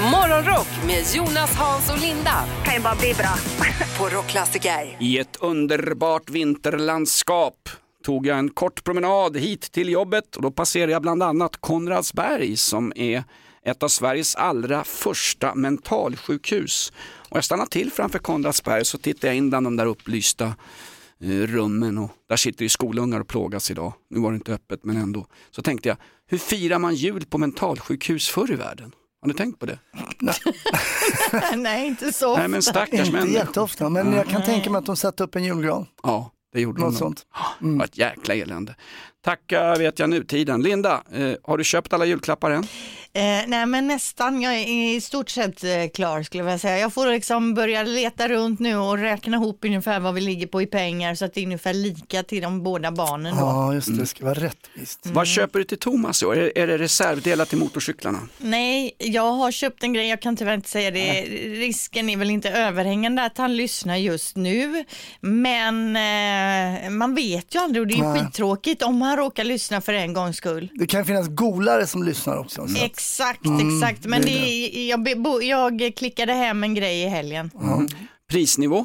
Morgonrock med Jonas, Hans och Linda kan ju bara bli bra. på Rockklassiker. I ett underbart vinterlandskap tog jag en kort promenad hit till jobbet och då passerade jag bland annat Konradsberg som är ett av Sveriges allra första mentalsjukhus. Och jag stannade till framför Konradsberg så tittade jag in bland de där upplysta eh, rummen och där sitter ju skolungar och plågas idag. Nu var det inte öppet men ändå. Så tänkte jag, hur firar man jul på mentalsjukhus förr i världen? Har ni tänkt på det? Nej, inte så Nej men stackars Inte människor. jätteofta, men jag kan tänka mig att de satte upp en julgran. Ja, det gjorde Något de. sånt. Det var ett jäkla elände. Tacka vet jag nutiden. Linda, eh, har du köpt alla julklappar än? Eh, nej men nästan, jag är i stort sett eh, klar skulle jag vilja säga. Jag får liksom börja leta runt nu och räkna ihop ungefär vad vi ligger på i pengar så att det är ungefär lika till de båda barnen då. Ja, just det, det ska vara rättvist. Vad köper du till Thomas då? Är, är det reservdelar till motorcyklarna? Nej, jag har köpt en grej, jag kan tyvärr inte säga det. Risken är väl inte överhängande att han lyssnar just nu. Men eh, man vet ju aldrig och det är ju Nej. skittråkigt om han råkar lyssna för en gångs skull. Det kan finnas golare som lyssnar också. Så. Exakt, exakt. Men det det är jag, bo- jag klickade hem en grej i helgen. Prisnivå?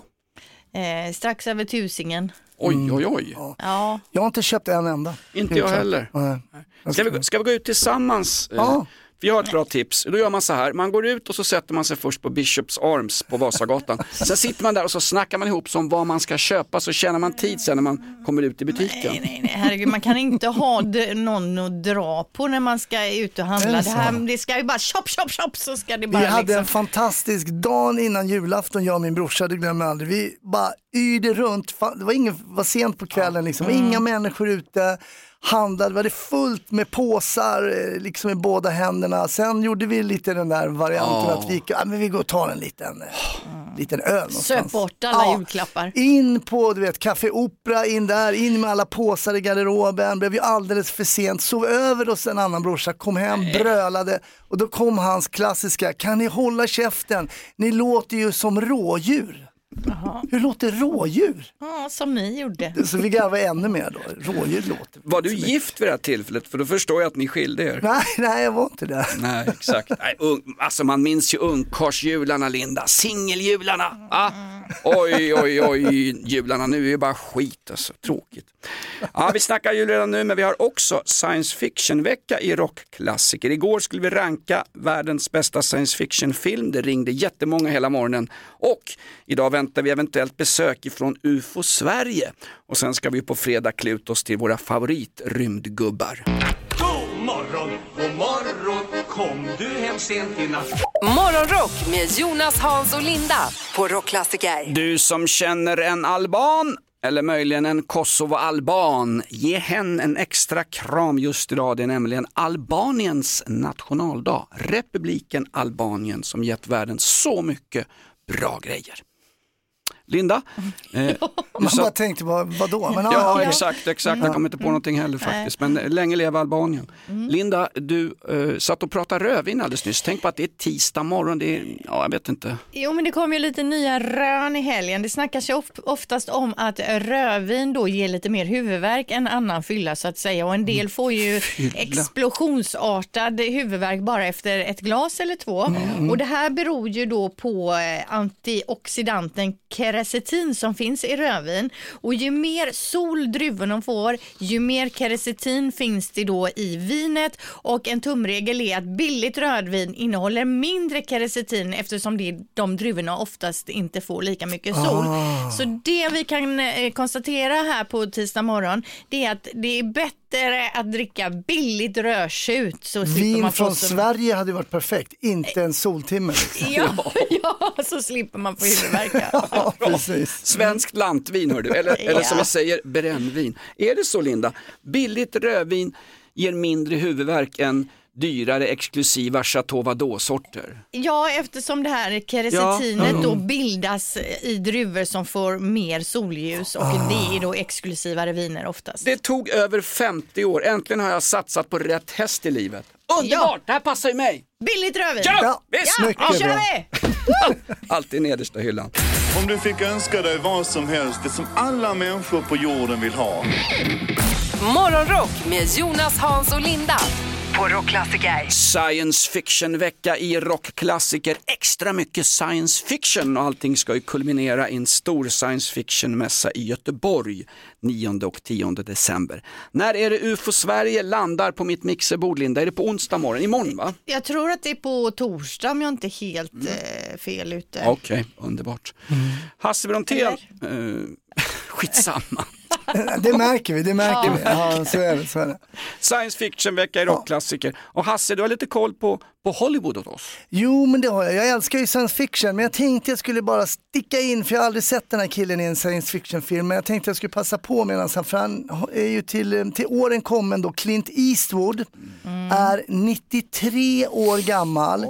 Eh, strax över tusingen. Oj, oj, oj. Ja, Jag har inte köpt en enda. Inte jag heller. Nej. Ska vi, ska vi gå ut tillsammans? Eh, Ja. Jag har ett bra tips. Då gör man så här, man går ut och så sätter man sig först på Bishops Arms på Vasagatan. Sen sitter man där och så snackar man ihop sig om vad man ska köpa så tjänar man tid sen när man kommer ut i butiken. nej, nej, nej, herregud, man kan inte ha någon att dra på när man ska ut och handla. Det här, det ska ju bara chop, chop, chop så ska det bara Vi hade liksom. en fantastisk dag innan julafton, jag och min brorsa, det glömmer jag aldrig. Vi bara yrde runt, det var, ingen, var sent på kvällen, liksom. Mm. inga människor ute, handlade, vi hade fullt med påsar eh, liksom i båda händerna. Sen gjorde vi lite den där varianten att vi, gick, ja, men vi går och tar en liten, eh, liten öl någonstans. Söp bort alla julklappar. In på du vet, Café Opera, in där, in med alla påsar i garderoben, blev ju alldeles för sent, sov över hos en annan brorsa, kom hem, brölade och då kom hans klassiska, kan ni hålla käften, ni låter ju som rådjur. Hur låter rådjur? Ja, som ni gjorde. Så vi garvade ännu mer då, rådjur låter. Var du gift vid det här tillfället? För då förstår jag att ni skilde er. Nej, nej jag var inte det. Nej, exakt. Nej, un, alltså man minns ju ungkarlsjularna Linda, singeljularna. Ah, oj, oj, oj, jularna nu är ju bara skit alltså, tråkigt. Ja, vi snackar jul redan nu, men vi har också science fiction-vecka i rockklassiker. Igår skulle vi ranka världens bästa science fiction-film. Det ringde jättemånga hela morgonen och idag väntar vi eventuellt besök ifrån UFO Sverige. Och sen ska vi på fredag kluta oss till våra favoritrymdgubbar. God morgon, god morgon, kom du hem sent i natt? Morgonrock med Jonas, Hans och Linda på Rockklassiker. Du som känner en alban eller möjligen en Kosovo-alban, ge hen en extra kram just idag. Det är nämligen Albaniens nationaldag. Republiken Albanien som gett världen så mycket bra grejer. Linda? Eh, du Man bara tänkte, vad, vadå? Men, Ja, exakt, exakt. Jag kommer inte på någonting heller faktiskt. Men länge leva Albanien. Linda, du eh, satt och pratade rödvin alldeles nyss. Tänk på att det är tisdag morgon. Det är, ja, jag vet inte. Jo, men det kom ju lite nya rön i helgen. Det snackas ju of- oftast om att rödvin då ger lite mer huvudvärk än annan fylla så att säga. Och en del får ju explosionsartad huvudvärk bara efter ett glas eller två. Och det här beror ju då på eh, antioxidanten kerecetin som finns i rödvin. Och ju mer sol druvorna får, ju mer kerecetin finns det då i vinet. Och en tumregel är att billigt rödvin innehåller mindre kerecetin eftersom det, de druvorna oftast inte får lika mycket sol. Så det vi kan eh, konstatera här på tisdag morgon, det är att det är bättre att dricka billigt rödtjut. Så Vin från så... Sverige hade varit perfekt, inte en soltimme. Liksom. Ja, ja, så slipper man få huvudvärk. ja. Precis. Svenskt lantvin hör du, eller, eller som Ja. vi säger brännvin. Är det så Linda? Billigt rödvin ger mindre huvudvärk än dyrare exklusiva Chateau Vadot-sorter. Ja, eftersom det här keresetinet då bildas i druvor som får mer solljus och det är då exklusivare viner oftast. Det tog över 50 år, äntligen har jag satsat på rätt häst i livet. Underbart, det här passar ju mig! Billigt rödvin! Ja, Ja, visst! Ja, nu kör vi! Alltid nedersta hyllan. Om du fick önska dig vad som helst, det som alla människor på jorden vill ha. Morgonrock med Jonas, Hans och Linda på Rockklassiker. Science fiction-vecka i rockklassiker. Extra mycket science fiction och allting ska ju kulminera i en stor science fiction-mässa i Göteborg 9 och 10 december. När är det UFO Sverige landar på mitt mixerbord Linda? Är det på onsdag morgon? Imorgon va? Jag tror att det är på torsdag om jag inte är helt eh, fel ute. Okej, underbart. Hasse Brontén, eh, skitsamma. Det märker vi, det märker vi. Ja, så är det. Så är det. Science fiction-vecka i rockklassiker. Och Hasse, du har lite koll på, på Hollywood åt oss. Jo, men det har jag. Jag älskar ju science fiction, men jag tänkte jag skulle bara sticka in, för jag har aldrig sett den här killen i en science fiction-film, men jag tänkte jag skulle passa på medan han, för han är ju till, till åren kommen då, Clint Eastwood är 93 år gammal.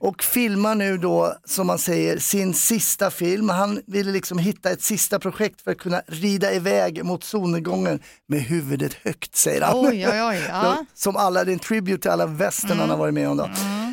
Och filmar nu då, som man säger, sin sista film. Han ville liksom hitta ett sista projekt för att kunna rida iväg mot solnedgången med huvudet högt, säger han. Oj, oj, oj. Ja. Som alla, det är en tribute till alla västern han har varit med om. Då.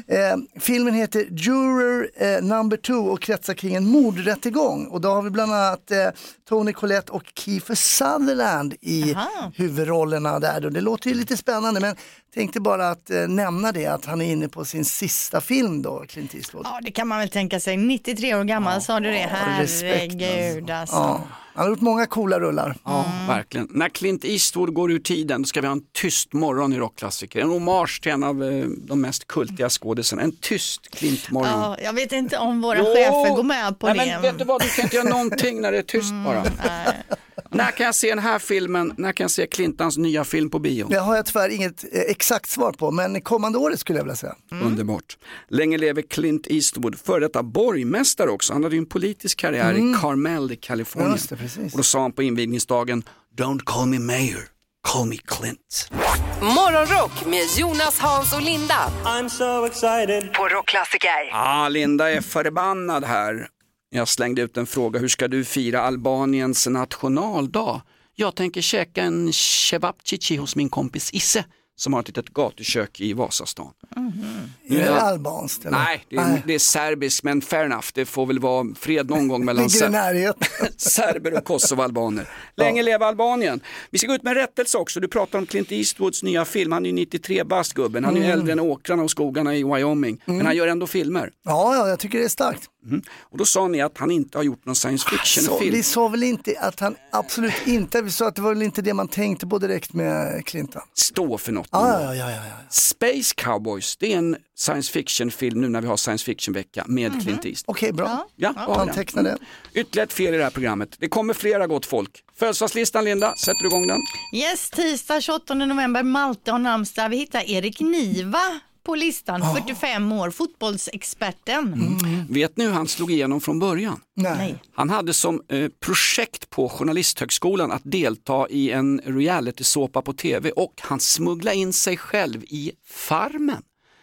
Eh, filmen heter Juror eh, number two och kretsar kring en mordrättegång. Och då har vi bland annat eh, Tony Collette och Kiefer Sutherland i Aha. huvudrollerna där. Och det låter ju lite spännande men tänkte bara att eh, nämna det att han är inne på sin sista film då, Clint Eastwood. ja, det kan man väl tänka sig. 93 år gammal sa du det. Herregud alltså. Ja. Han har gjort många coola rullar. Ja, verkligen. När Clint Eastwood går ur tiden ska vi ha en tyst morgon i rockklassiker. En hommage till en av eh, de mest kultiga skådisarna. En tyst Clint-morgon. Ja, jag vet inte om våra Jo. chefer går med på Nej, det. Men vet du vad, du kan inte göra någonting när det är tyst bara. När kan jag se den här filmen, när kan jag se Clintans nya film på bio? Det har jag tyvärr inget eh, exakt svar på men kommande året skulle jag vilja säga. Underbart. Länge leve Clint Eastwood, före detta borgmästare också. Han hade ju en politisk karriär i Carmel i Kalifornien. Just det, precis. Och då sa han på invigningsdagen, Don't call me mayor, call me Clint. Morgonrock med Jonas, Hans och Linda I'm so excited. på Rockklassiker. Ah, Linda är förbannad här. Jag slängde ut en fråga, hur ska du fira Albaniens nationaldag? Jag tänker käka en cevapcici hos min kompis Isse som har ett litet gatukök i Vasastan. Är det albanskt? eller? Nej, det är, det är serbiskt men fair enough, det får väl vara fred någon gång mellan ser- serber och kosovoalbaner. Länge leva Albanien. Vi ska gå ut med en rättelse också. Du pratar om Clint Eastwoods nya film. Han är ju 93 bast gubben. Han är Mm. äldre än åkrarna och skogarna i Wyoming. Men han gör ändå filmer. Ja, ja, jag tycker det är starkt. Och då sa ni att han inte har gjort någon science fiction-film. vi sa väl inte att han absolut inte, vi sa att det var väl inte det man tänkte på direkt med Clinton. Stå för något. Ja, ja, ja, ja, ja. Space Cowboys, det är en science fiction-film nu när vi har science fiction-vecka med Clint Eastwood. Okej, bra. Ja, den. Anteckna det. Ytterligare ett fel i det här programmet. Det kommer flera gott folk. Födelsedagslistan Linda, sätter du igång den? Yes, tisdag 28 november, Malte har namnsdag. Vi hittar Erik Niva på listan, 45 år, fotbollsexperten. Vet ni hur han slog igenom från början? Nej. Han hade som eh, projekt på Journalisthögskolan att delta i en realitysåpa på tv och han smugglade in sig själv i Farmen.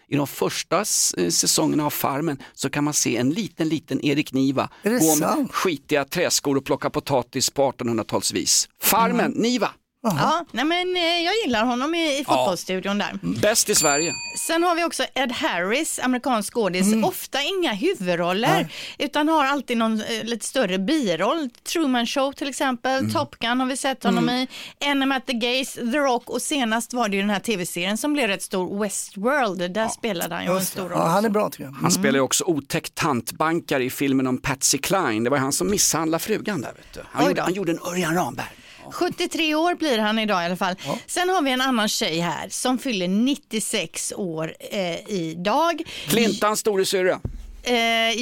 I de första eh, säsongerna av Farmen så kan man se en liten, liten Erik Niva gå med skitiga träskor och plocka potatis på 1800-talsvis. Farmen, Niva, Ja, nej men eh, jag gillar honom i, i fotbollsstudion där. bäst i Sverige. Sen har vi också Ed Harris, amerikansk skådis. Ofta inga huvudroller, utan har alltid någon eh, lite större biroll. Truman Show till exempel, Top Gun har vi sett honom i, Enemy at the Gates, The Rock och senast var det ju den här tv-serien som blev rätt stor, Westworld. Där spelade han ju en Just det. stor roll. Ja, han är bra tycker jag. Han spelar ju också otäck tantbankare i filmen om Patsy Cline. Det var han som misshandlade frugan där. Vet du. Han, Oj gjorde, han gjorde en Örjan Ramberg. 73 år blir han idag i alla fall. Sen har vi en annan tjej här som fyller 96 år eh, idag. Clintans storasyrra. Eh,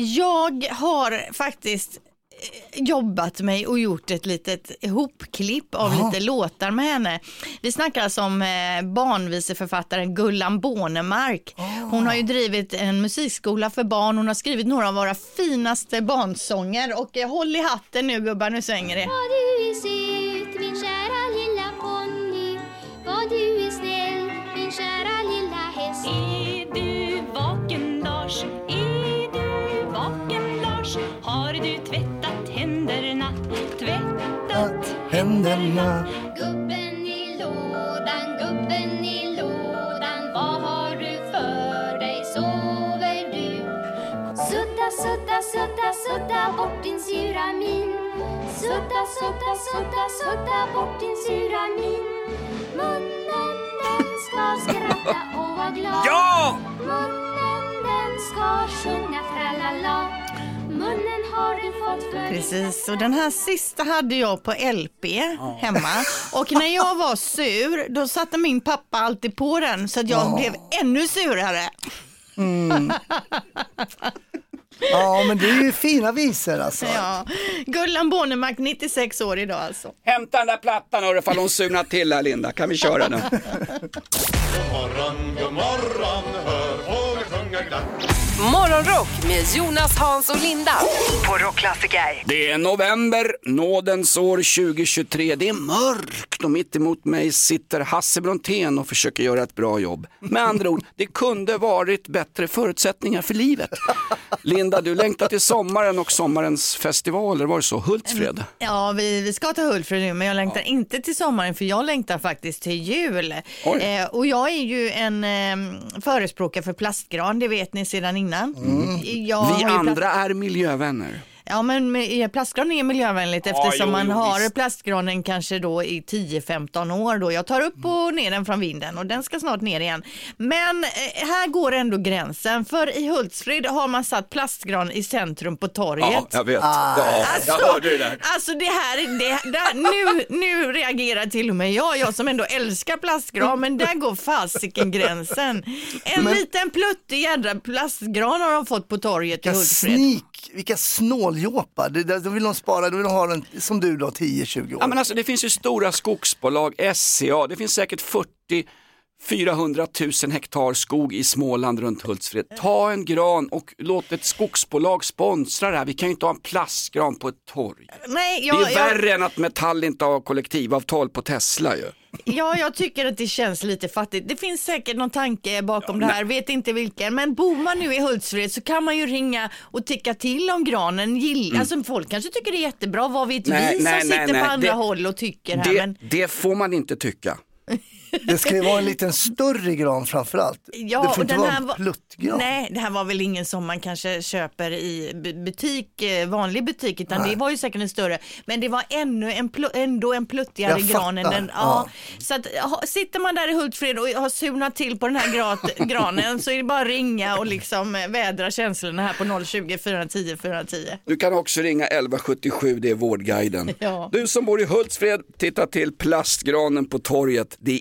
jag har faktiskt eh, jobbat mig och gjort ett litet hopklipp av lite låtar med henne. Vi snackar alltså om eh, barnviseförfattaren Gullan Bornemark. Hon har ju drivit en musikskola för barn. Hon har skrivit några av våra finaste barnsånger och eh, håll i hatten nu gubbar, nu svänger det. Händerna. Gubben i lådan, gubben i lådan Vad har du för dig, sover du? Sudda, sudda, sudda, sudda bort din sura min Sudda, sudda, sudda, sudda bort din sura min Munnen den ska skratta och vara glad Ja! Munnen den ska sjunga tralala Munnen har du fått för Precis, och den här sista hade jag på LP hemma. Och när jag var sur, då satte min pappa alltid på den så att jag blev ännu surare. Ja, men det är ju fina visor alltså. Ja. Gullan Bornemark, 96 år idag alltså. Hämta den där plattan hörru, ifall hon surnat till här Linda. Kan vi köra nu? morgon, god morgon, hör fåglar sjunga glatt. Morgonrock med Jonas, Hans och Linda på Rockklassiker. Det är november, nådens år 2023. Det är mörkt och mitt emot mig sitter Hasse Brontén och försöker göra ett bra jobb. Med andra ord, det kunde varit bättre förutsättningar för livet. Linda, du längtar till sommaren och sommarens festivaler, var det så? Hultsfred? Ja, vi, vi ska till Hultsfred nu, men jag längtar inte till sommaren för jag längtar faktiskt till jul. Eh, och jag är ju en eh, förespråkare för plastgran, det vet ni sedan innan. Jag Vi andra är miljövänner. Ja men med, plastgran är miljövänligt eftersom jo, man jo, har visst. plastgranen kanske då i 10-15 år då. Jag tar upp och ner den från vinden och den ska snart ner igen. Men eh, här går ändå gränsen för i Hultsfred har man satt plastgran i centrum på torget. Ja, jag vet. Ja, jag Alltså, hörde det där. Alltså det här, det, där, nu, nu reagerar till och med jag, jag som ändå älskar plastgran, men där går fasiken gränsen. En liten pluttig jädra plastgran har de fått på torget i Hultsfred. Vilka snåljåpar. Det, det, då vill de spara, då vill de ha den som du då, 10-20 år. Ja, men alltså, det finns ju stora skogsbolag, SCA, det finns säkert 40 400 000 hektar skog i Småland runt Hultsfred. Ta en gran och låt ett skogsbolag sponsra det här. Vi kan ju inte ha en plastgran på ett torg. Nej, Det jag, är jag, värre än att Metall inte har kollektivavtal på Tesla ju. Ja, jag tycker att det känns lite fattigt. Det finns säkert någon tanke bakom det här, vet inte vilken. Men bor man nu i Hultsfred så kan man ju ringa och tycka till om granen. Gill... Alltså, folk kanske tycker det är jättebra, vad vet Mm. Nej, vi som nej, sitter nej, nej. på andra Det- håll och tycker här. Det, Men... det får man inte tycka. Det ska ju vara en liten större gran framförallt. Ja, det och får inte den vara här en pluttgran. Nej, det här var väl ingen som man kanske köper i bu- butik, eh, vanlig butik, utan det var ju säkert en större. Men det var ännu en pl- ändå en pluttigare Jag gran än den. Ja. Så att, ha, sitter man där i Hultsfred och har surnat till på den här grat, granen så är det bara att ringa och liksom eh, vädra känslorna här på 020 410 410. Du kan också ringa 1177, det är Vårdguiden. Ja. Du som bor i Hultsfred, titta till plastgranen på torget. Det är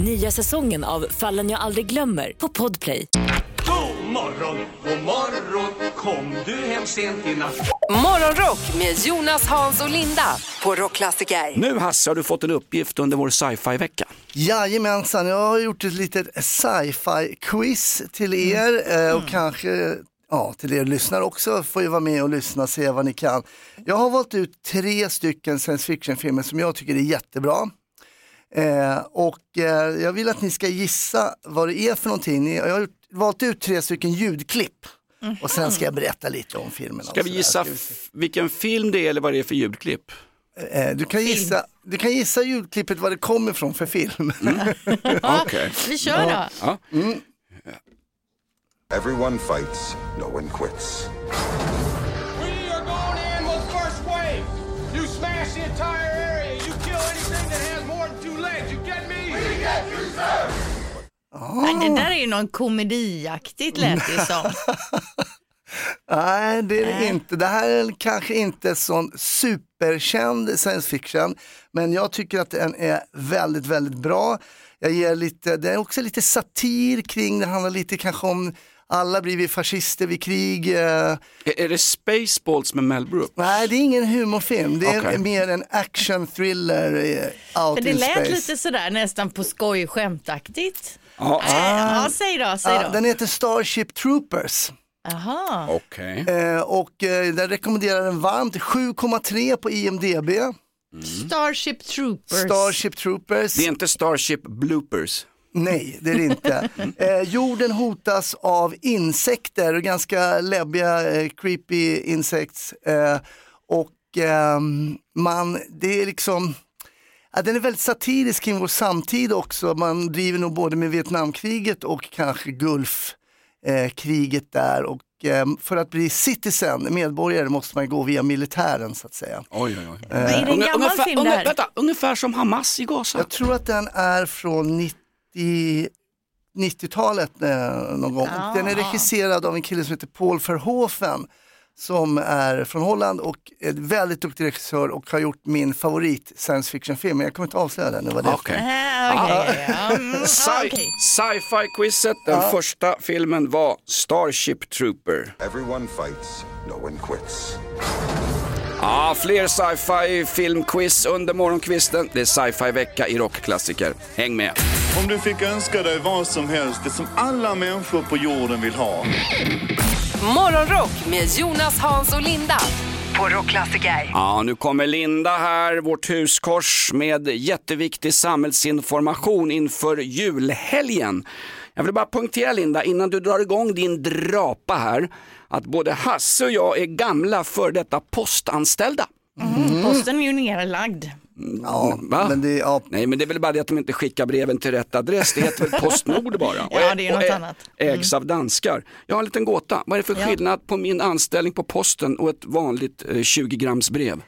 Nya säsongen av Fallen jag aldrig glömmer på Podplay. God morgon, god morgon, kom du hem sent i natt? Morgonrock med Jonas, Hans och Linda på Rockklassiker. Nu Hasse har du fått en uppgift under vår sci-fi-vecka. Jajamensan, jag har gjort ett litet sci-fi quiz till er eh, och kanske ja, till er lyssnare också får ju vara med och lyssna och se vad ni kan. Jag har valt ut tre stycken science fiction-filmer som jag tycker är jättebra. Eh, och eh, jag vill att ni ska gissa vad det är för någonting. Ni, jag har valt ut tre stycken ljudklipp och sen ska jag berätta lite om filmen. Ska vi gissa vilken film det är eller vad det är för ljudklipp? Eh, du, kan gissa, du kan gissa ljudklippet vad det kommer ifrån för film. Okej. Vi kör då. Ja. Mm. Everyone fights, no one quits. We are going in with first wave. You smash the entire area. You kill anything that has Men det där är ju någon komediaktigt lät det som. Nej, det är det inte. Det här är kanske inte sån superkänd science fiction, men jag tycker att den är väldigt, väldigt bra. Jag ger lite, det är också lite satir kring, det handlar lite kanske om alla blir vi fascister vid krig. eh. Är, är det Spaceballs med Mel Brooks? Nej, det är ingen humorfilm, det är Okej. mer en action thriller eh, out För det in lät space. lite sådär nästan på skoj skämtaktigt. Ja. Äh, ja, säg då, säg då. den heter Starship Troopers. Aha. Okej. Eh, och eh, den rekommenderar den varmt, 7,3 på IMDB. Starship Troopers. Starship Troopers. Det är inte Starship Bloopers. Nej, det är det inte. Eh, jorden hotas av insekter, ganska läbbiga, eh, creepy insects. Eh, och ehm, man, det är liksom, ja, den är väldigt satirisk kring vår samtid också. Man driver nog både med Vietnamkriget och kanske Gulfkriget eh, kriget där. Och ehm, för att bli citizen, medborgare, måste man gå via militären så att säga. Oj, oj, oj. Eh, är det en gammal ungefär, film unge- där? Vänta, ungefär som Hamas i Gaza. Jag tror att den är från 90, 90-talet eh, någon gång. Ah. Den är regisserad av en kille som heter Paul Verhoeven som är från Holland och är väldigt duktig regissör och har gjort min favorit science fiction-film. Jag kommer inte avslöja den. Det var det. Äh, okej, ja, mm. Sci-fi-quizet, den första filmen var Starship Trooper. Everyone fights, no one quits. Ja, fler sci-fi filmquiz under morgonkvisten. Det är sci-fi vecka i rockklassiker. Häng med! Om du fick önska dig vad som helst, det som alla människor på jorden vill ha. Morgonrock med Jonas, Hans och Linda på Rockklassiker. Ja, nu kommer Linda här, vårt huskors med jätteviktig samhällsinformation inför julhelgen. Jag vill bara punktera Linda, innan du drar igång din drapa här, att både Hasse och jag är gamla för detta postanställda. Mm. Posten är ju nerlagd. Ja, Va? men det, ja, Nej, men det är väl bara det att de inte skickar breven till rätt adress. Det heter väl Postnord bara. Och Ja, det är och något annat. Ägs av danskar. Jag har en liten gåta. Vad är det för Ja. skillnad på min anställning på posten och ett vanligt eh, 20 grams brev?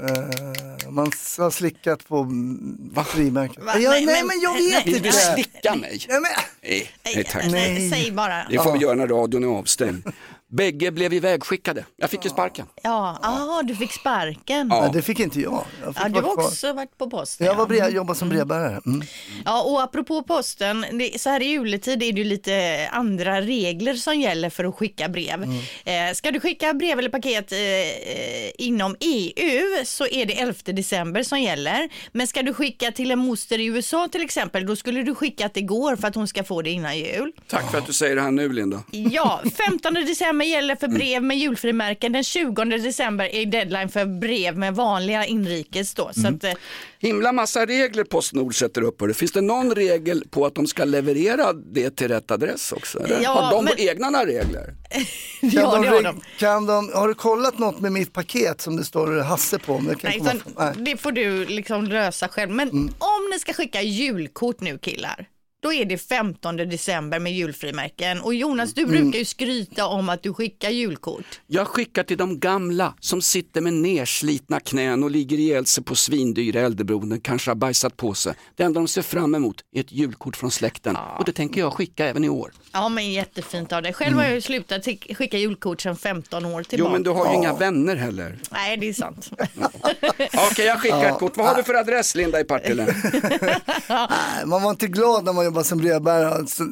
Eh, man har slickat på mm, frimärken. Va? Ja, nej, Nej, men, jag vet nej, Vill inte. du slicka mig? Ja, men, Nej, nej tack. Nej. Säg bara. Det får vi göra när radion är avstängd. Bägge blev ivägskickade. Jag fick ju sparken. Ja, ah, du fick sparken. Ja. ja, det fick inte jag. Jag, fick Ja, du har kvar. också varit på posten. Jag var brev, jobbade som brevbärare. Mm. Ja, och apropå posten, det, så här i juletid är det ju lite andra regler som gäller för att skicka brev. Mm. Eh, ska du skicka brev eller paket eh, eh, inom EU så är det 11 december som gäller. Men ska du skicka till en moster i USA till exempel, då skulle du skicka det igår för att hon ska få det innan jul. Tack för att du säger det här nu Linda. Ja, 15 december gäller för brev med julfrimärken. Den 20 december är deadline för brev med vanliga inrikes då. Så att, eh, Himla massa regler Postnord sätter upp. hörru. Finns det någon regel på att de ska leverera det till rätt adress också? Eller? Ja, har de men- egna några regler? Kan, ja, de, det har reg- de. kan de, har du kollat något med mitt paket som det står Hasse på? Kan Nej, komma utan fram? Nej. det får du liksom lösa själv. Men om ni ska skicka julkort nu killar, då är det 15 december med julfrimärken. Och Jonas, du brukar ju skryta om att du skickar julkort. Jag skickar till de gamla som sitter med nerslitna knän och ligger ihjäl sig på svindyra äldreboenden, kanske har bajsat på sig. Det enda de ser fram emot är ett julkort från släkten och det tänker jag skicka även i år. Ja, men jättefint av dig. Själv har jag ju slutat t- skicka julkort sedan 15 år Jo tillbaka. men du har ju inga vänner heller. Nej, det är sant. Okej jag skickar ett kort. Vad har du för adress Linda i Partille? Man var inte glad när man jobbade som brevbärare alltså,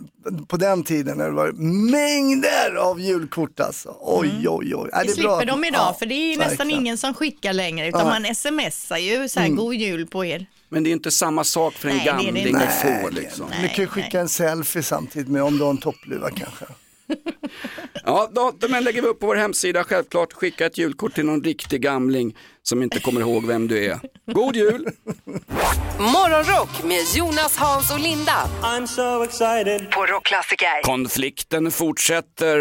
på den tiden när det var mängder av julkort alltså. Oj, oj, oj. Nej, Vi det är bra. slipper dem idag Ja, för det är ju nästan verkligen. ingen som skickar längre utan Nej. man smsar ju så här god jul på er. Men det är inte samma sak för en Nej, det det gamling att få liksom. Du kan ju skicka en selfie samtidigt med om du har en toppluva kanske. Ja, datumen lägger vi upp på vår hemsida självklart. Skicka ett julkort till någon riktig gamling som inte kommer ihåg vem du är. God jul! Morgonrock med Jonas, Hans och Linda. I'm so excited. På Rockklassiker. Konflikten fortsätter.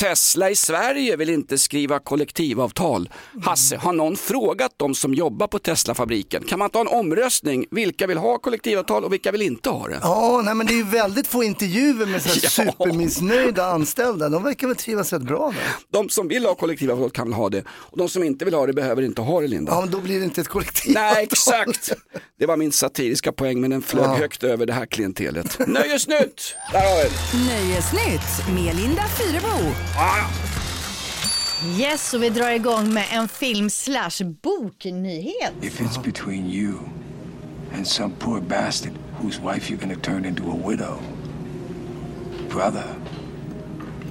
Tesla i Sverige vill inte skriva kollektivavtal. Hasse, har någon frågat de som jobbar på Tesla-fabriken? Kan man ta en omröstning? Vilka vill ha kollektivavtal och vilka vill inte ha det? Ja, nej, men det är ju väldigt få intervjuer med så här Ja. supermissnöjda anställda. De verkar väl trivas rätt bra där. De som vill ha kollektivavtal kan ha det och de som inte vill ha det behöver inte ha det Linda. Ja, men då blir det inte ett kollektivavtal. Nej, exakt. Det var min satiriska poäng men den flög Ja. högt över det här klientelet. Nöjesnytt! Där har vi. Nöjesnytt med Linda Fyrebo. Yes, och vi drar igång med en film slash boknyhet. If it's between you and some poor bastard whose wife you're gonna turn into a widow, Brother,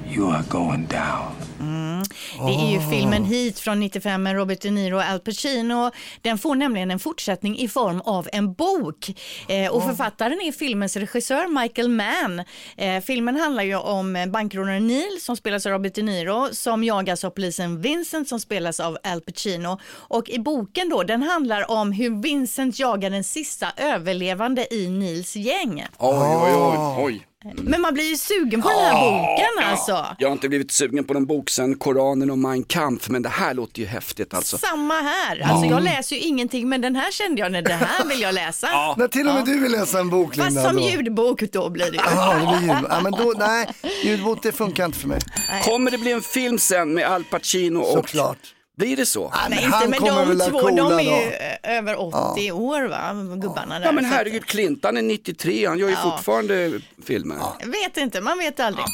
you are going down. Mm. Det är ju filmen Heat från 95 med Robert De Niro och Al Pacino. Den får nämligen en fortsättning i form av en bok. Eh, och författaren är filmens regissör Michael Mann. Eh, filmen handlar ju om bankrånaren Neil som spelas av Robert De Niro som jagas av polisen Vincent som spelas av Al Pacino. Och i boken då, den handlar om hur Vincent jagar den sista överlevande i Neils gäng. Oj, oj, oj. oj. Men man blir ju sugen på den här boken alltså. Jag har inte blivit sugen på någon bok sen Koranen och Mein Kampf, men det här låter ju häftigt alltså. Samma här. Alltså jag läser ju ingenting men den här kände jag, nej det här vill jag läsa. När till och med du vill läsa en bok Linda. Fast som då. ljudbok då blir det ju. Ja, det blir ljud. Ja, men då, nej, ljudbok det funkar inte för mig. Kommer det bli en film sen med Al Pacino och... Såklart. Blir det så? Nej, inte, men de två, de är ju över 80 år va, gubbarna där. Ja men herregud, Clinton är 93, han gör ju Ja. fortfarande filmer. Jag vet inte, man vet aldrig.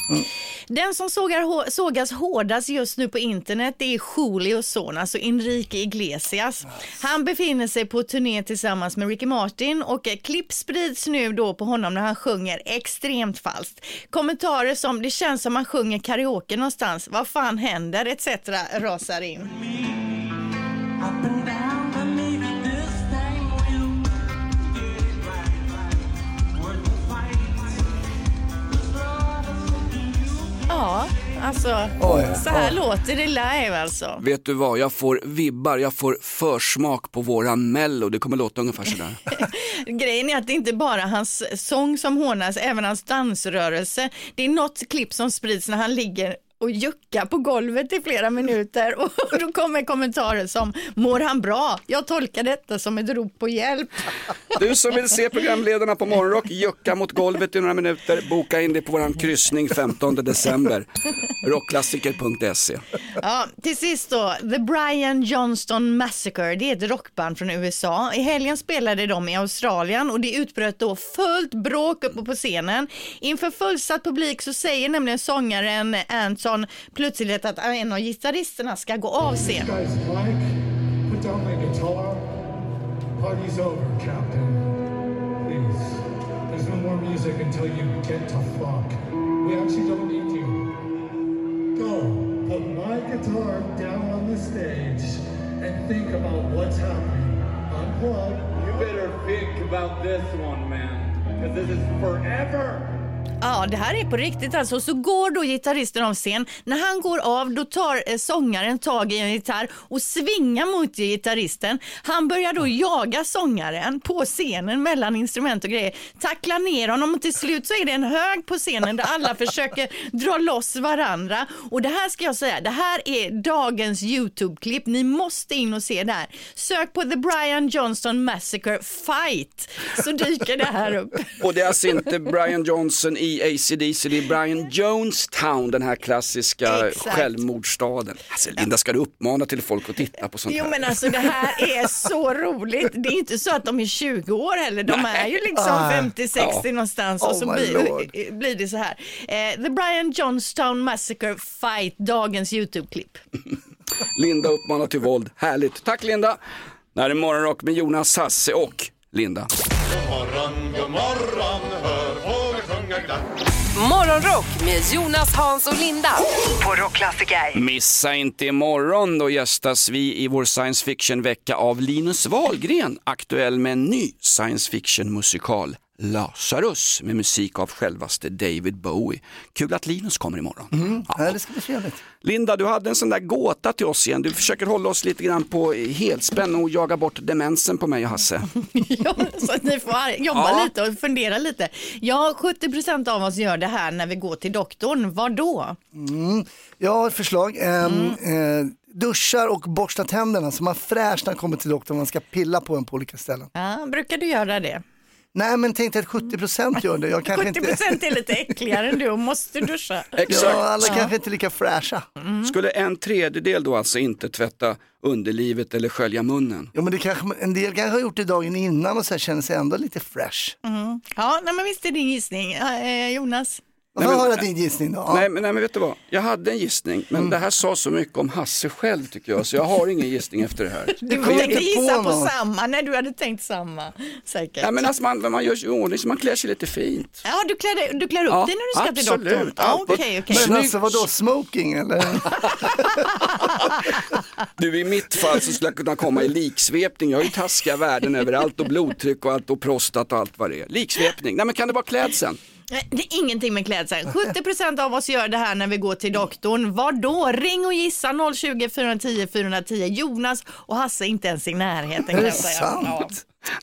Den som sågar, sågas hårdast just nu på internet det är Julios son, alltså Enrique Iglesias. Han befinner sig på turné tillsammans med Ricky Martin och klipp sprids nu då på honom när han sjunger extremt falskt. Kommentarer som det känns som han sjunger karaoke någonstans, vad fan händer etc. rasar in. Ja, alltså Oj. så här låter det live alltså. Vet du vad, jag får vibbar, jag får försmak på våran mello, det kommer låta ungefär sådär. Grejen är att det inte bara är hans sång som hånas, även hans dansrörelse. Det är något klipp som sprids när han ligger och juckar på golvet i flera minuter och då kommer kommentarer som mår han bra? Jag tolkar detta som ett rop på hjälp. Du som vill se programledarna på Morgonrock jucka mot golvet i några minuter, boka in det på våran kryssning 15 december. Rockklassiker.se. Ja, till sist då, The Brian Johnston Massacre, det är ett rockband från USA. I helgen spelade de i Australien och det utbröt då fullt bråk uppe på scenen. Inför fullsatt publik så säger nämligen sångaren Anton plötsligt att en av gitarristerna ska gå av scen. Guys, Mike, put down my guitar. Party's over, Captain. Please. There's no more music until you get to fuck. We actually don't need you. Go. Put my guitar down on the stage and think about what's happening. Unplug. You better think about this one, man. Because this is forever. Ja, det här är på riktigt alltså. Så går då gitarristen av scen. När han går av då tar eh, sångaren tag i en gitarr och svingar mot gitarristen. Han börjar då jaga sångaren på scenen mellan instrument och grejer. Tacklar ner honom och till slut så är det en hög på scenen där alla försöker dra loss varandra. Och det här ska jag säga, det här är dagens YouTube-klipp. Ni måste in och se det här. Sök på The Brian Johnston Massacre Fight så dyker det här upp. Och det är alltså inte Brian Johnson i ACDC, det är Brian Jonestown, den här klassiska Exakt. självmordsstaden. Alltså Linda, ska du uppmana till folk att titta på sånt Jo här? men alltså det här är så roligt. Det är inte så att de är 20 år heller. De Nej. är ju liksom Ah. 50-60 Ja. någonstans Oh och så blir, blir det så här. Eh, The Brian Johnstown Massacre Fight, dagens YouTube-klipp. Linda uppmanar till våld, härligt. Tack Linda! Det här är Morgonrock med Jonas Hasse och Linda. God morgon, god morgon, hör glatt. Morgonrock med Jonas, Hans och Linda på Rockklassiker. Missa inte imorgon, då gästas vi i vår science fiction-vecka av Linus Wahlgren, aktuell med en ny science fiction-musikal. Lazarus med musik av självaste David Bowie. Kul att Linus kommer imorgon. Mm. Ja. det ska bli trevligt. Linda, du hade en sån där gåta till oss igen. Du försöker hålla oss lite grann på helspänn och jaga bort demensen på mig och Hasse. ja, så att ni får jobba Ja. lite och fundera lite. Ja, 70% av oss gör det här när vi går till doktorn. Vad då? Mm. Jag har ett förslag. Ehm, eh, duschar och borstar tänderna så man är fräsch när man kommer till doktorn. Man ska pilla på en på olika ställen. Ja, brukar du göra det? Nej men tänk dig att 70% gör det. Jag kanske 70 inte... är lite äckligare än du och måste duscha. Exakt. Ja, alla kanske inte är lika fräscha. Skulle en tredjedel då alltså inte tvätta underlivet eller skölja munnen? Ja men det kanske, en del kanske har gjort det dagen innan och så här känner sig ändå lite fresh. Mm. Ja, nej, men visst är din gissning. Eh, Jonas? Jag får höra din gissning då. Nej, men, nej men vet du vad, jag hade en gissning men Mm. det här sa så mycket om Hasse själv tycker jag så jag har ingen gissning efter det här. Du kom tänkte inte gissa på på, samma. Nej, du hade tänkt samma. Säkert. Ja, men alltså man, man gör sig i ordning så man klär sig lite fint. Ja, du klär, du klär upp Ja, dig när du ska till absolut. doktorn. Ja, Ja, Okej, okej. Men alltså vadå, smoking eller? Du i mitt fall så skulle jag kunna komma i liksvepning, jag har ju taskiga värden överallt och blodtryck och allt och prostat och allt vad det är. Liksvepning, nej men kan det vara klädseln? Det är ingenting med klädseln. 70% av oss gör det här när vi går till doktorn. Vad då? Ring och gissa 020 410 410. Jonas och Hasse är inte ens i närheten Är det jag säga. Ja.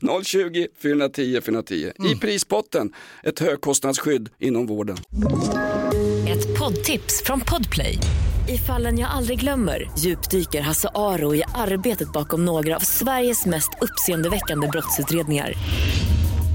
sant? 020 410 410. I prispotten, ett högkostnadsskydd inom vården. Ett poddtips från Podplay. I fallen jag aldrig glömmer djupdyker Hasse Aro i arbetet bakom några av Sveriges mest uppseendeväckande brottsutredningar.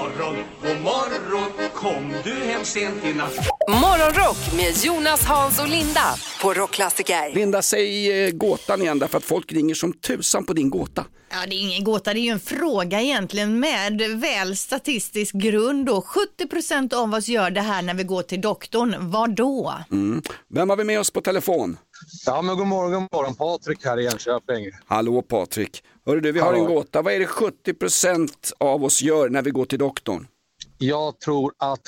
morgon, god morgon, kom du hem sent i natt? Morgonrock med Jonas, Hans och Linda på Rockklassiker. Linda, säg eh, gåtan igen därför att folk ringer som tusan på din gåta. Ja, det är ingen gåta, det är ju en fråga egentligen med väl statistisk grund. Då. 70% av oss gör det här när vi går till doktorn. Vad då? Mm. Vem har vi med oss på telefon? Ja, men god morgon, god morgon. Patrik här i Enköping. Hallå Patrik. Hörru du, vi har Hallå. en gåta. Vad är det 70% av oss gör när vi går till doktorn? Jag tror att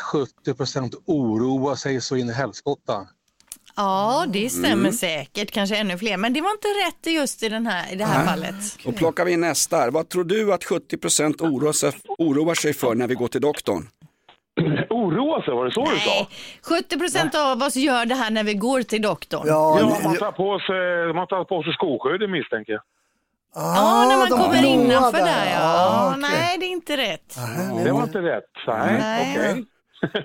70% oroar sig så in i helskotta. Ja, det stämmer Mm. säkert, kanske ännu fler, men det var inte rätt just i, den här, i det här Nej. fallet. Då plockar vi in nästa här. Vad tror du att 70% oroar sig, oroar sig för när vi går till doktorn? Oroa sig, var det så du sa? 70% av oss gör det här när vi går till doktorn. Ja, man tar på sig, man tar på sig skoskyddet misstänker jag. Ja, när man kommer innanför där. där ja. Ja, okej. Nej, det är inte rätt. Det var inte rätt. Nej, Nej. okej.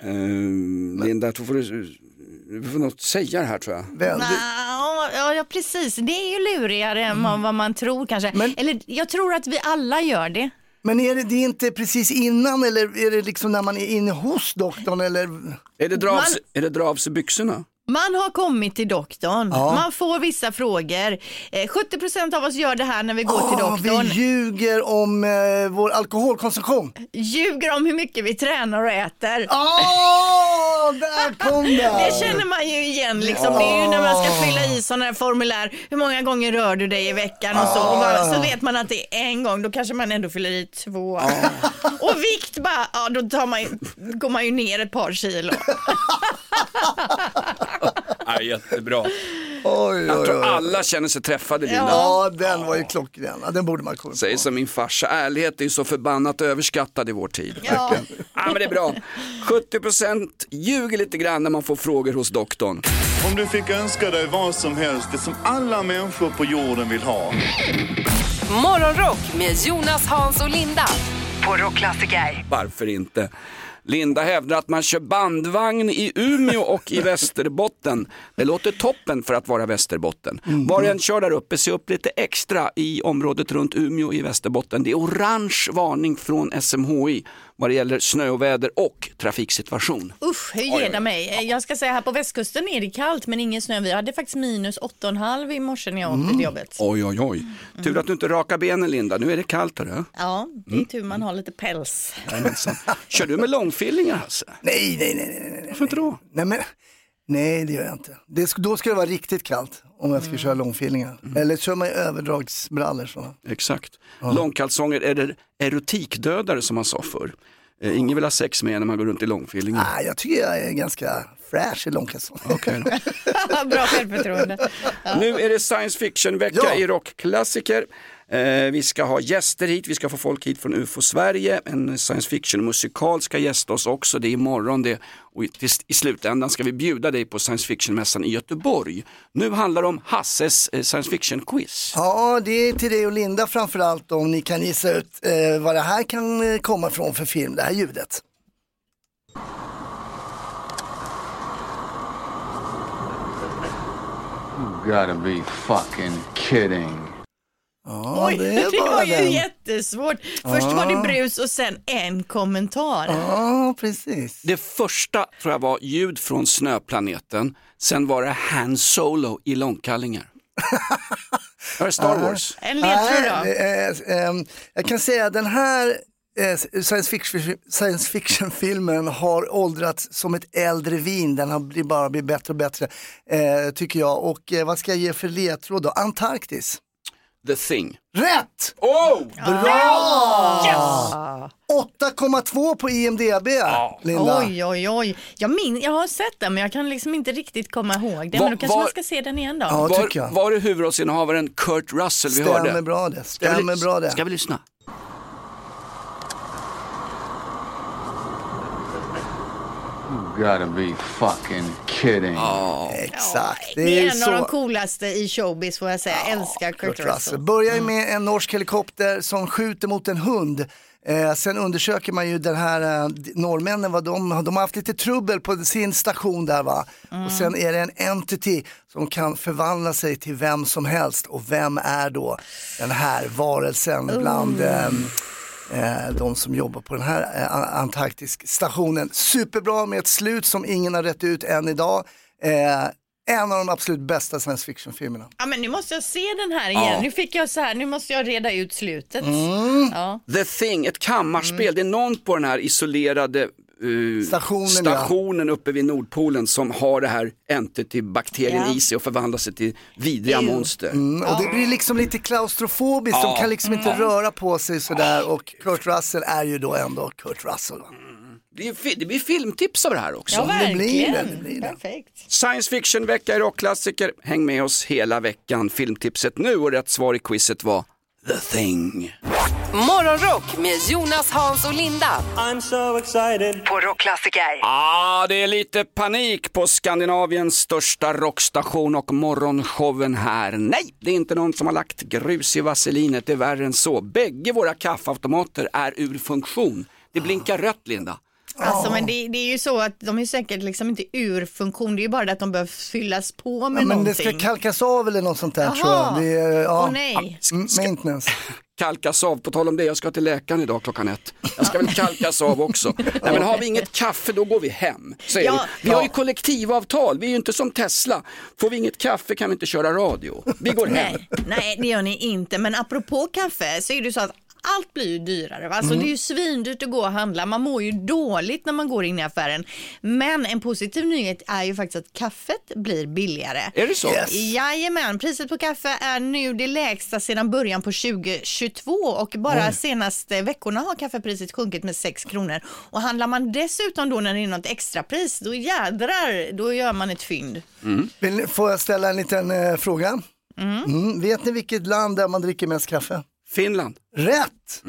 Uh, Linda, jag tror får du, du får något säga det här tror jag. Ja, ja, ja, precis. Det är ju lurigare än vad- man tror kanske. Eller jag tror att vi alla gör det. Men är det, det är inte precis innan eller är det liksom när man är inne hos doktorn eller? Är det dra av, Man- sig- är det dra av sig byxorna? Man har kommit till doktorn, Ja. man får vissa frågor. Eh, 70% av oss gör det här när vi går till Ah, doktorn. vi ljuger om eh, vår alkoholkonsumtion. Ljuger om hur mycket vi tränar och äter. Åh, där kom det! Det känner man ju igen liksom. Det är ju när man ska fylla i sådana här formulär. Hur många gånger rör du dig i veckan och så. Och bara, så vet man att det är en gång, då kanske man ändå fyller i två. Och vikt bara, ja då tar man, ju- går man ju ner ett par kilo. Jättebra. Oj, Jag oj, tror oj. alla känner sig träffade Linda. Ja, den var ju klockren. Ja, Den borde man komma Säger som min farsa, ärlighet är ju så förbannat överskattad i vår tid. Ja. Ja, men det är bra. 70% ljuger lite grann när man får frågor hos doktorn. Om du fick önska dig vad som helst, det som alla människor på jorden vill ha. Morgonrock med Jonas, Hans och Linda på Rockklassiker. Varför inte? Linda hävdar att man kör bandvagn i Umeå och i Västerbotten. Det låter toppen för att vara Västerbotten. Var och en kör där uppe, se upp lite extra i området runt Umeå i Västerbotten. Det är orange varning från SMHI vad det gäller snöoväder och trafiksituation. Usch, hur ger det mig? Jag ska säga här på västkusten är det kallt men ingen snö. Vi hade faktiskt minus 8,5 i morse när jag åkte till jobbet. Oj, oj, oj. Tur att du inte rakar benen Linda, nu är det kallt. Hörru. Ja, det är tur man har lite päls. Jajamensan. Kör du med långfillingar Hasse? Nej, nej, nej, nej, nej. Varför inte då? Nej, men, nej, det gör jag inte. Det, då ska det vara riktigt kallt om jag ska köra långfillingar. Eller kör man överdragsbrallor sådana. Exakt. Långkalsonger är det erotikdödare som man sa förr. Eh, ingen vill ha sex med när man går runt i långfillingar. Nej, jag tycker jag är ganska fräsch i långkalsonger. Okej då. Bra självförtroende. Nu är det science fiction-vecka Ja. i rockklassiker. Eh, vi ska ha gäster hit, vi ska få folk hit från UFO Sverige. En science fiction-musikal ska gästa oss också, det är imorgon det. Och i, slutändan ska vi bjuda dig på science fiction-mässan i Göteborg. Nu handlar det om Hasses eh, science fiction-quiz. Ja, det är till dig och Linda framförallt om ni kan gissa ut eh, vad det här kan eh, komma från för film, det här ljudet. You gotta be fucking kidding. Ja, Oj, det det, var ju den. jättesvårt. Först Ja. var det brus och sen en kommentar. Ja, precis. Det första tror jag var ljud från snöplaneten, sen var det Han Solo i långkallingar. Var det Star Wars? En ledtråd då? Nej, eh, ehm, jag kan säga den här eh, science fiction- science fiction-filmen har åldrats som ett äldre vin. Den har bara blivit bättre och bättre, eh, tycker jag. Och eh, vad ska jag ge för ledtråd då? Antarktis. The Thing. Rätt! Oh! Bra! 8,2 på IMDB, Linda. Oj, oj, oj. Jag, min, jag har sett den men jag kan liksom inte riktigt komma ihåg den. Var- Men då kanske var- man ska se den igen då. var, var det huvudrollsinnehavaren Kurt Russell vi Stämmer hörde? bra det, Ska vi- stämmer bra det. Ska vi lyssna? Gotta be fucking kidding. Exakt. Det är en så- av de coolaste i showbiz får jag säga. Jag älskar Kurt, Kurt Russell. Russell. Börjar ju med en norsk helikopter som skjuter mot en hund. Eh, sen undersöker man ju den här eh, norrmännen, vad de, de har haft lite trubbel på sin station där va. Och sen är det en entity som kan förvandla sig till vem som helst. Och vem är då den här varelsen bland eh, de som jobbar på den här eh, Antarktis-stationen. Superbra med ett slut som ingen har rätt ut än idag. Eh, en av de absolut bästa science fiction-filmerna. Ja, men nu måste jag se den här igen. Ja. Nu fick jag så här, nu måste jag reda ut slutet. Mm. Ja. The Thing, ett kammarspel. Det är någon på den här isolerade eh, Stationen, stationen uppe vid Nordpolen som har det här entity-bakterien Ja. i sig och förvandlar sig till vidriga monster. Mm, och det blir liksom lite klaustrofobiskt, Ja. de kan liksom inte Mm. röra på sig sådär och Kurt Russell är ju då ändå Kurt Russell. Det, det blir filmtips av det här också. Ja, verkligen. Det blir det, det blir det. Perfekt. Science fiction-vecka i rockklassiker. Häng med oss hela veckan. Filmtipset nu och rätt svar i quizet var The Thing. Morgonrock med Jonas, Hans och Linda. I'm so excited. På Rockklassiker. Ah, det är lite panik på Skandinaviens största rockstation och morgonshowen här. Nej, det är inte någon som har lagt grus i vaselinet, det är värre än så. Bägge våra kaffeautomater är ur funktion. Det blinkar rött, Linda. Alltså, men det, det är ju så att de är säkert liksom inte ur funktion. Det är ju bara det att de behöver fyllas på med Ja, men det någonting. ska kalkas av eller något sånt där Jaha. tror jag. Det är, ja, Åh, nej. m- Maintenance. Kalkas av, på tal om det, jag ska till läkaren idag klockan ett. Jag ska väl kalkas av också. Nej, men har vi inget kaffe då går vi hem. Ja. vi. vi har ju kollektivavtal, vi är ju inte som Tesla. Får vi inget kaffe kan vi inte köra radio. Vi går hem. Nej, nej, det gör ni inte. Men apropå kaffe så är det så att allt blir ju dyrare. Va? Alltså, Mm. Det är ju svindyrt att gå och handla. Man mår ju dåligt när man går in i affären. Men en positiv nyhet är ju faktiskt att kaffet blir billigare. Är det så? Yes. Jajamän, priset på kaffe är nu det lägsta sedan början på 2022 och bara Oj. senaste veckorna har kaffepriset sjunkit med 6 kronor. Och handlar man dessutom då när det är något extrapris, då jädrar, då gör man ett fynd. Vill, ni- får jag ställa en liten eh, fråga? Mm. Vet ni vilket land där man dricker mest kaffe? Finland. Rätt!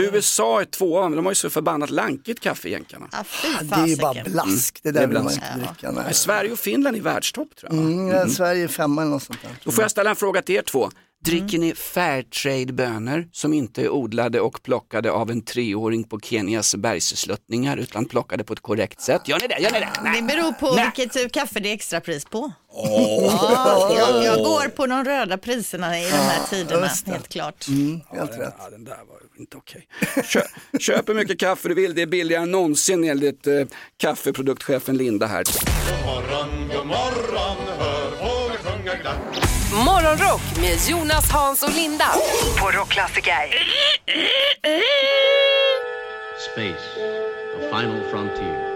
USA är tvåa, men de har ju så förbannat lankigt kaffe jänkarna. Ah, Det är ju bara blask, det där vill man inte dricka. Nej. Sverige och Finland är världstopp tror jag. Mm, ja, Sverige är femma eller något sånt där. Då får jag ställa en fråga till er två. Dricker ni Fairtrade-bönor som inte är odlade och plockade av en treåring på Kenias bergssluttningar utan plockade på ett korrekt sätt? Gör ni det? Gör ni det? Det beror på Nej. vilket typ kaffe det är extrapris på. Åh. Ja, jag, jag går på de röda priserna i de här tiderna, just det. helt klart. Mm, helt rätt. Ja, den där var inte okej. Köp, köp hur mycket kaffe du vill, det är billigare än någonsin enligt eh, kaffeproduktchefen Linda här. God morgon, god morgon, hör fåglar sjunga glatt. Morgonrock med Jonas, Hans och Linda. På Rockklassiker. Space, the final frontier.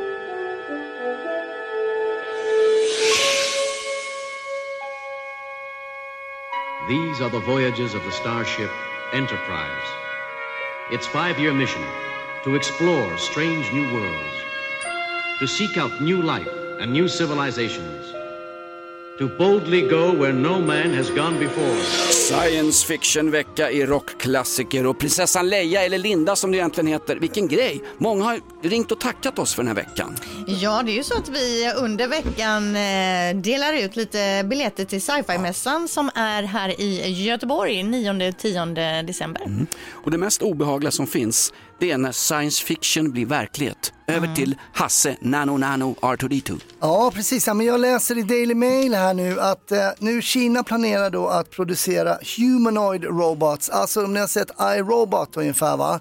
These are the voyages of the starship Enterprise. Its five year mission to explore strange new worlds, to seek out new life and new civilizations, to boldly go where no man has gone before. Science fiction-vecka i rockklassiker och prinsessan Leia, eller Linda som det egentligen heter, vilken grej. Många har ringt och tackat oss för den här veckan. Ja, det är ju så att vi under veckan eh, delar ut lite biljetter till sci-fi-mässan som är här i Göteborg 9-10 december. Och det mest obehagliga som finns, det är när science fiction blir verklighet. över till Hasse Nano Nano R2D2. Ja, precis. Ja, men jag läser i Daily Mail här nu att eh, nu Kina planerar då att producera humanoid robots. Alltså om ni har sett iRobot ungefär va?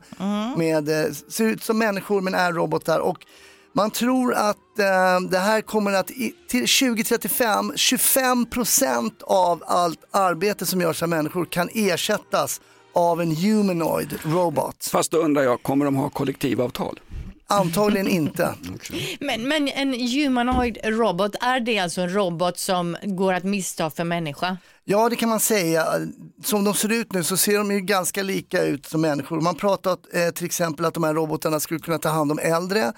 Med, eh, ser ut som människor men är robotar. Och man tror att eh, det här kommer att i, till 2035, 25 procent av allt arbete som görs av människor kan ersättas av en humanoid robot. Fast då undrar jag, kommer de ha kollektivavtal? Antagligen inte. Men, men en humanoid robot, är det alltså en robot som går att missta för människa? Ja, det kan man säga. Som de ser ut nu så ser de ju ganska lika ut som människor. Man pratar eh, till exempel att de här robotarna skulle kunna ta hand om äldre,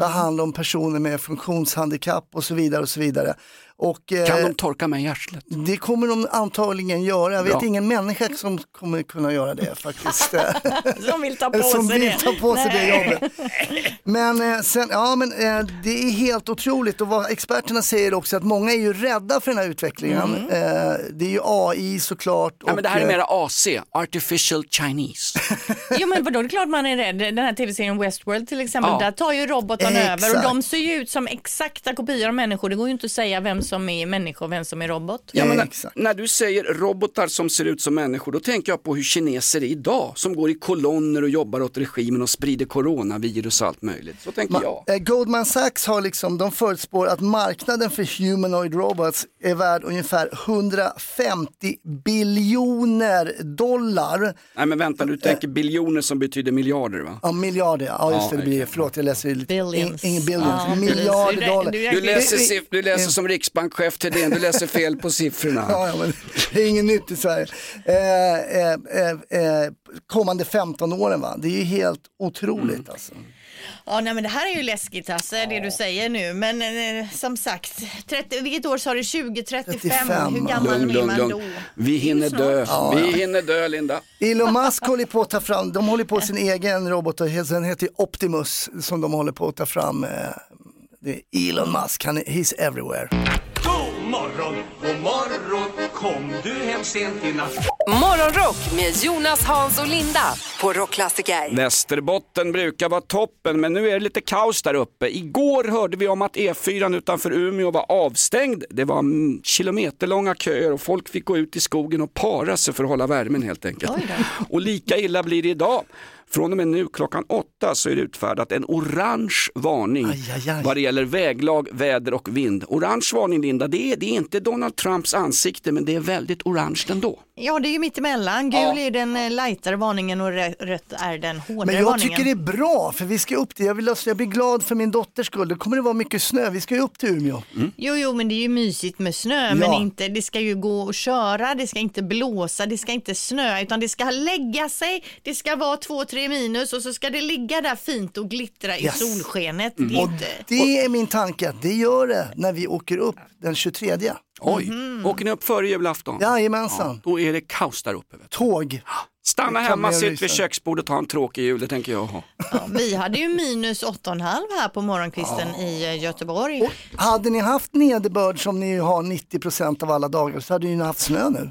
ta hand om personer med funktionshandikapp och så vidare. och så vidare. Och, eh, Kan de torka mig i arslet? Det kommer de antagligen göra. Jag vet Bra. ingen människa som kommer kunna göra det faktiskt. Som vill ta på som sig vill det. ta på sig Nej. det jobbet. Men, eh, sen, ja, men eh, det är helt otroligt och vad experterna säger också att många är ju rädda för den här utvecklingen. Mm. Eh, det är ju AI såklart. Ja, men det här är och, eh, mera AC, Artificial Chinese. Jo men vadå, det är klart man är rädd. Den här tv-serien Westworld till exempel, Ja. där tar ju robotarna över och de ser ju ut som exakta kopior av människor. Det går ju inte att säga vem som är människa och vem som är robot. Ja, men när, när du säger robotar som ser ut som människor, då tänker jag på hur kineser är idag, som går i kolonner och jobbar åt regimen och sprider coronavirus och allt möjligt. Så tänker jag. Ma- eh, Goldman Sachs har liksom, de förutspår att marknaden för humanoid robots är värd ungefär 150 biljoner dollar. Nej men vänta, du tänker biljoner som betyder miljarder va? Ja, miljarder, ja just det, Ja, det blir, förlåt jag läser lite, Billions. in- ingen billions, Ja, miljarder dollar. Du- Du läser, du läser som riksbankchef till det, du läser fel på siffrorna. Ja, ja, men det är inget nytt i Sverige. Eh, eh, eh, eh, kommande 15 åren va, det är ju helt otroligt Mm. alltså. Ja, nej, men det här är ju läskigt Hasse, det du säger nu. Men eh, som sagt, 30, vilket år sa du? 2035? 35, Hur ja. gammal Lugn, blir lugn, man då? lugn. Vi hinner dö, Ja, vi ja. hinner dö Linda. Elon Musk håller på att ta fram, de håller på sin egen robot, och den heter Optimus som de håller på att ta fram. Det är Elon Musk, han är, he's everywhere. God morgon, god morgon, kom du hem sent i natt? Morgonrock med Jonas, Hans och Linda på Rockklassiker. Västerbotten brukar vara toppen, men nu är det lite kaos där uppe. Igår hörde vi om att E4 utanför Umeå var avstängd. Det var mm, kilometerlånga köer och folk fick gå ut i skogen och para sig för att hålla värmen helt enkelt. Och lika illa blir det idag. Från och med nu klockan åtta så är det utfärdat en orange varning aj, aj. vad det gäller väglag, väder och vind. Orange varning Linda, det är, det är inte Donald Trumps ansikte men det är väldigt orange ändå. Ja, det är ju mittemellan. Gul är den eh, lightare varningen och rö- rött är den hårdare Men jag varningen. tycker det är bra, för vi ska upp dit. Jag, vill, jag blir glad för min dotters skull. Det kommer det vara mycket snö, vi ska ju upp till Umeå. Jo, jo, men det är ju mysigt med snö, men Ja. inte, det ska ju gå att köra, det ska inte blåsa, det ska inte snöa, utan det ska lägga sig, det ska vara två, tre minus och så ska det ligga där fint och glittra Yes. i solskenet. Mm. Det är Och inte... det är min tanke, att det gör det när vi åker upp den 23. Oj, Mhm. åker ni upp före julafton? Jajamensan. Då är det kaos där uppe. Vet du. Tåg. Stanna hemma, sitt vid köksbordet och ta en tråkig jul, det tänker jag ha. Ja, vi hade ju minus 8,5 här på morgonkvisten i eh, Göteborg. Hade ni haft nederbörd som ni har 90% av alla dagar så hade ni haft snö nu.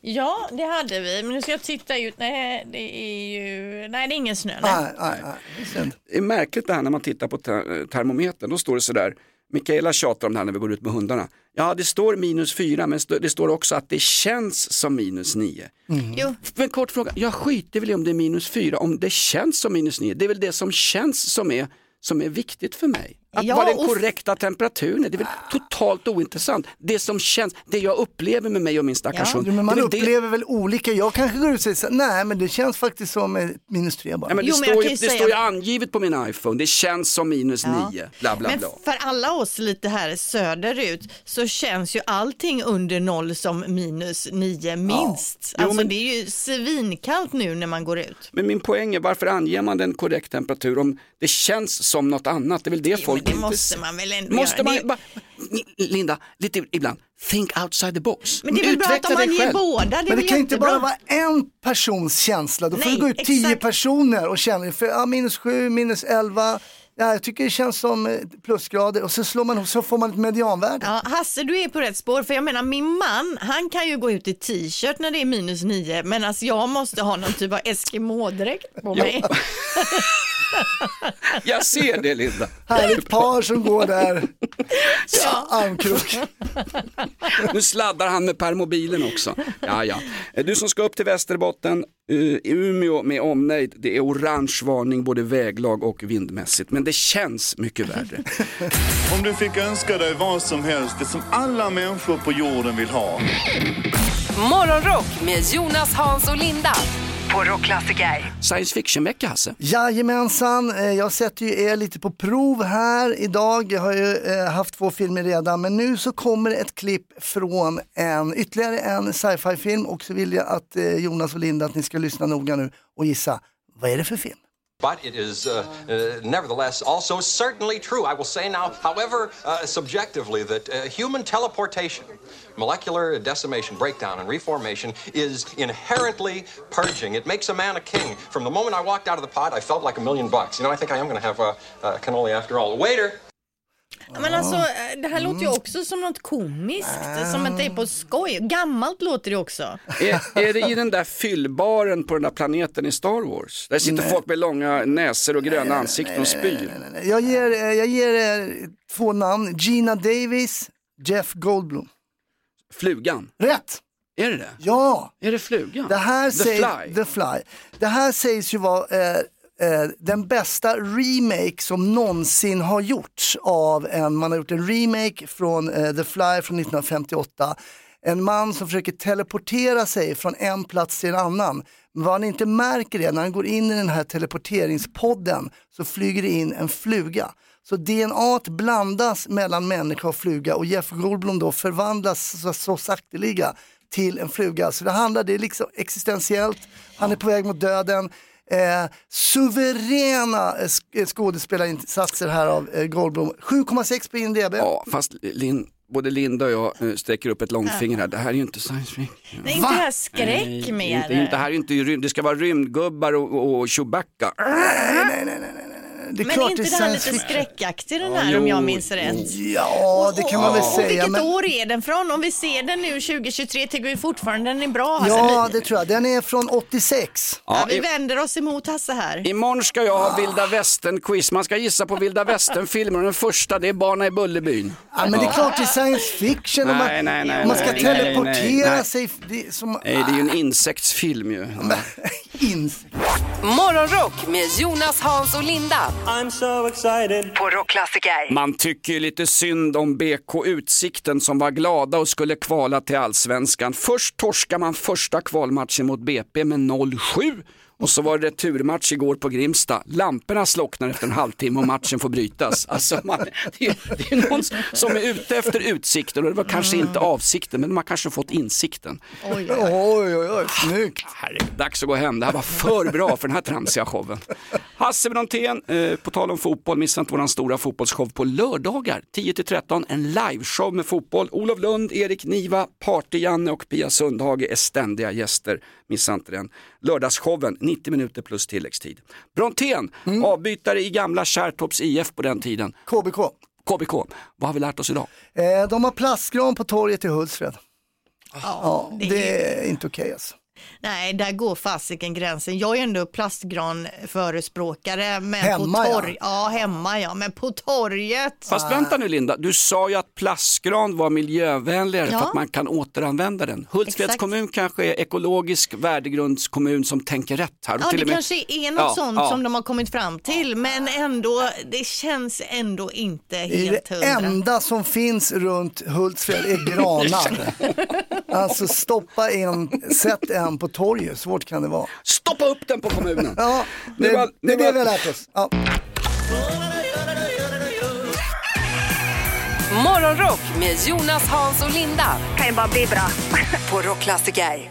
Ja, det hade vi, men nu ska jag titta ut. Nej, det är ju... Nej, det är ingen snö. Nej. Nej, nej, nej. det är synd. Det är märkligt det här när man tittar på ter- termometern, då står det sådär, Mikaela tjatar om det här när vi går ut med hundarna. Ja, det står minus fyra, men det står också att det känns som minus nio. Jo, Men kort fråga, jag skiter väl i om det är minus fyra, om det känns som minus nio. Det är väl det som känns som är, som är viktigt för mig. Att Ja, vad den och- korrekta temperaturen är, det är väl totalt ointressant. Det som känns, det jag upplever med mig och min stackars Ja. hund. Jo, men man det väl det- upplever väl olika. Jag kanske går ut och säger så nej men det känns faktiskt som eh, minus tre bara. Nej, men det Jo, men jag står, ju, det säga- står ju angivet på min iPhone, det känns som minus Ja. nio. Bla, bla, Men bla. för alla oss lite här söderut så känns ju allting under noll som minus nio minst. Jo, Alltså men- det är ju svinkallt nu när man går ut. Men min poäng är varför anger man den korrekt temperatur om det känns som något annat? Det är väl det folk det måste man väl ändå Måste göra. man, Det- bara, Linda, lite ibland, think outside the box. Men det är väl bra att om man ger båda, det Men det kan inte bara vara en persons känsla. Då får Nej, det gå ut tio exakt. personer och känna, för ja, minus sju, minus elva. Ja, jag tycker det känns som eh, plusgrader och så, slår man, så får man ett medianvärde. Ja, Hasse, du är på rätt spår. För jag menar, min man, han kan ju gå ut i t-shirt när det är minus nio, men alltså jag måste ha någon typ av Eskimo-dräkt på mig. Jag ser det Linda. Härligt par som går där. Ja, armkrok. Nu sladdar han med permobilen också. Ja, ja. Du som ska upp till Västerbotten, uh, Umeå med omnejd, det är orange varning både väglag och vindmässigt. Men det känns mycket värre. Om du fick önska dig vad som helst, det som alla människor på jorden vill ha. Morgonrock med Jonas, Hans och Linda på Rockklassiker. Science fiction-vecka Hasse. Jajamensan, eh, jag sätter ju er lite på prov här idag. Jag har ju eh, haft två filmer redan men nu så kommer ett klipp från en, ytterligare en sci-fi film och så vill jag att eh, Jonas och Linda att ni ska lyssna noga nu och gissa, vad är det för film? But it is uh, uh, nevertheless also certainly true, I will say now, however uh, subjectively, that uh, human teleportation, molecular decimation, breakdown, and reformation is inherently purging. It makes a man a king. From the moment I walked out of the pod, I felt like a million bucks. You know, I think I am going to have a, a cannoli after all. Waiter! Men alltså, eh, det här låter ju också som något komiskt, som att det är på skoj. Gammalt låter det också. Är, är det i den där fyllbaren på den där planeten i Star Wars? Där sitter Nej. folk med långa näsor och gröna ansikten och spyr. Jag ger, eh, jag ger er två namn, Gina Davis, Jeff Goldblum. Flugan? Rätt! Är det det? Ja! Är det flugan? Det här The sägs, Fly? The Fly. Det här sägs ju vara eh, eh, den bästa remake som någonsin har gjorts av en, man har gjort en remake från eh, The Fly från 1958. En man som försöker teleportera sig från en plats till en annan. Men vad han inte märker är när han går in i den här teleporteringspodden så flyger det in en fluga. Så DNA blandas mellan människa och fluga och Jeff Goldblum då förvandlas så, så sakteliga till en fluga. Så det handlar, det är liksom existentiellt, han är på väg mot döden. Eh, suveräna sk- skådespelarinsatser här av eh, Goldblum. 7,6 på IMDB. Ja, fast Lin, både Linda och jag eh, sträcker upp ett långfinger här. Det här är ju inte science fiction. Nej, inte det här skräck Nej, mer. Inte, inte, här är inte rymd, det ska vara rymdgubbar och, och Chewbacca. Det Men är inte det här lite skräckaktig den Ja, här om jag minns rätt? Ja, det kan man väl Och säga. vilket Men... år är den från? Om vi ser den nu 2023 tycker vi fortfarande den är bra. Hasse. Ja, det tror jag. Den är från 86. Ja, vi vänder oss emot Hasse här. Imorgon ska jag ha vilda västern-quiz. Man ska gissa på vilda västern-filmer och den första det är Barnen i Bullerbyn. Ja, men det är klart det är science fiction. och man, Nej, nej, nej, och man ska teleportera nej, nej. sig. Det är som... Nej, det är ju en insektsfilm ju. Morgonrock med Jonas, Hans och Linda. I'm so excited. På Rockklassiker. Man tycker ju lite synd om BK Utsikten som var glada och skulle kvala till allsvenskan. Först torskar man första kvalmatchen mot BP med 0-7 och så var det returmatch igår på Grimsta. Lamporna slocknar efter en halvtimme och matchen får brytas. Alltså man, det, är, det är någon som är ute efter utsikten och det var kanske inte avsikten men de har kanske fått insikten. Oj, oj, oj, oj, snyggt. Herregud, dags att gå hem. Det här var för bra för den här tramsiga showen. Hasse Brontén, eh, på tal om fotboll, missa inte våran stora fotbollsshow på lördagar 10-13. En liveshow med fotboll. Olof Lund, Erik Niva, Party-Janne och Pia Sundhage är ständiga gäster. Missa inte den. Lördagsshowen, 90 minuter plus tilläggstid. Brontén, avbytare i gamla Kärrtorps IF på den tiden. KBK. KBK, vad har vi lärt oss idag? Eh, de har plastgran på torget i Hultsfred. Ja, det det är inte okej alltså. Nej, där går fasiken gränsen. Jag är ändå plastgranförespråkare. Men Hemma, på ja. torg... ja. hemma ja, men på torget. Fast vänta nu Linda, du sa ju att plastgran var miljövänligare Ja. för att man kan återanvända den. Hultsfreds kommun kanske är ekologisk värdegrundskommun som tänker rätt här. Och Ja, till det och med- kanske är något Ja, sånt ja. som de har kommit fram till, men ändå, det känns ändå inte Det helt det hundra. enda som finns runt Hultsfred är granar. alltså stoppa en, sätt en på torget, svårt kan det vara. Stoppa upp den på kommunen. Ja, det, Nu var- det är det var- vi har lärt oss. Ja. Morgonrock med Jonas, Hans och Linda. Kan ju bara bli bra. På Rockklassiker.